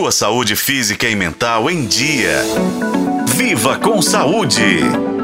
sua saúde física e mental em dia. Viva com saúde!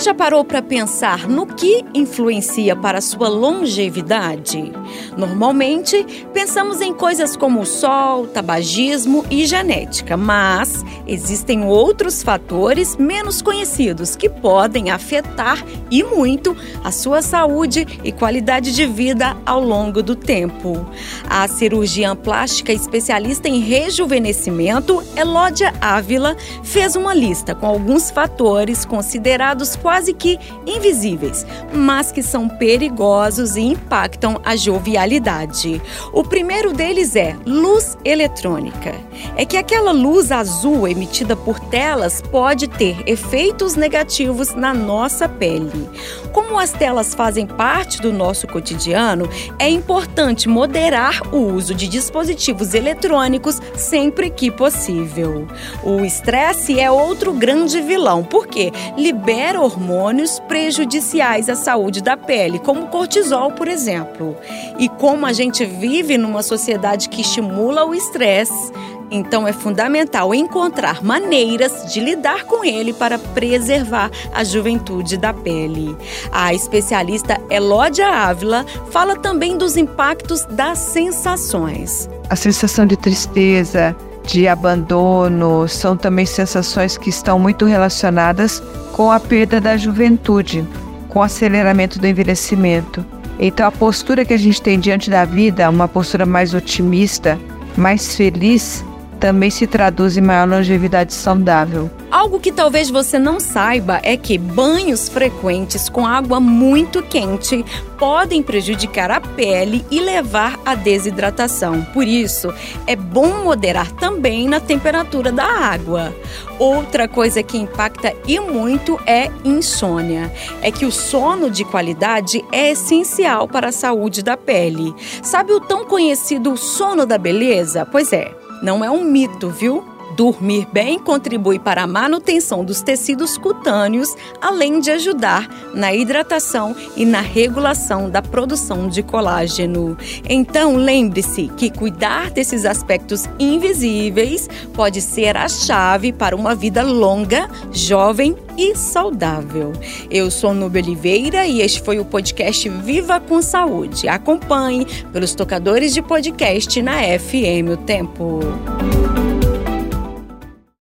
Já parou para pensar no que influencia para sua longevidade? Normalmente, pensamos em coisas como o sol, tabagismo e genética, mas existem outros fatores menos conhecidos que podem afetar e muito a sua saúde e qualidade de vida ao longo do tempo. A cirurgiã plástica especialista em rejuvenescimento, Elódia Ávila, fez uma lista com alguns fatores considerados quase que invisíveis, mas que são perigosos e impactam a jovialidade. O primeiro deles é luz eletrônica. É que aquela luz azul emitida por telas pode ter efeitos negativos na nossa pele. Como as telas fazem parte do nosso cotidiano, é importante moderar o uso de dispositivos eletrônicos sempre que possível. O estresse é outro grande vilão, porque libera hormônios prejudiciais à saúde da pele, como o cortisol, por exemplo. E como a gente vive numa sociedade que estimula o estresse, então é fundamental encontrar maneiras de lidar com ele para preservar a juventude da pele. A especialista Elódia Ávila fala também dos impactos das sensações. A sensação de tristeza, de abandono, são também sensações que estão muito relacionadas com a perda da juventude, com o aceleramento do envelhecimento. Então, a postura que a gente tem diante da vida, uma postura mais otimista, mais feliz, também se traduz em maior longevidade saudável. Algo que talvez você não saiba é que banhos frequentes com água muito quente podem prejudicar a pele e levar à desidratação. Por isso, é bom moderar também na temperatura da água. Outra coisa que impacta e muito é insônia. É que o sono de qualidade é essencial para a saúde da pele. Sabe o tão conhecido sono da beleza? Pois é, não é um mito, viu? Dormir bem contribui para a manutenção dos tecidos cutâneos, além de ajudar na hidratação e na regulação da produção de colágeno. Então, lembre-se que cuidar desses aspectos invisíveis pode ser a chave para uma vida longa, jovem e saudável. Eu sou Nube Oliveira e este foi o podcast Viva com Saúde. Acompanhe pelos tocadores de podcast na FM O Tempo.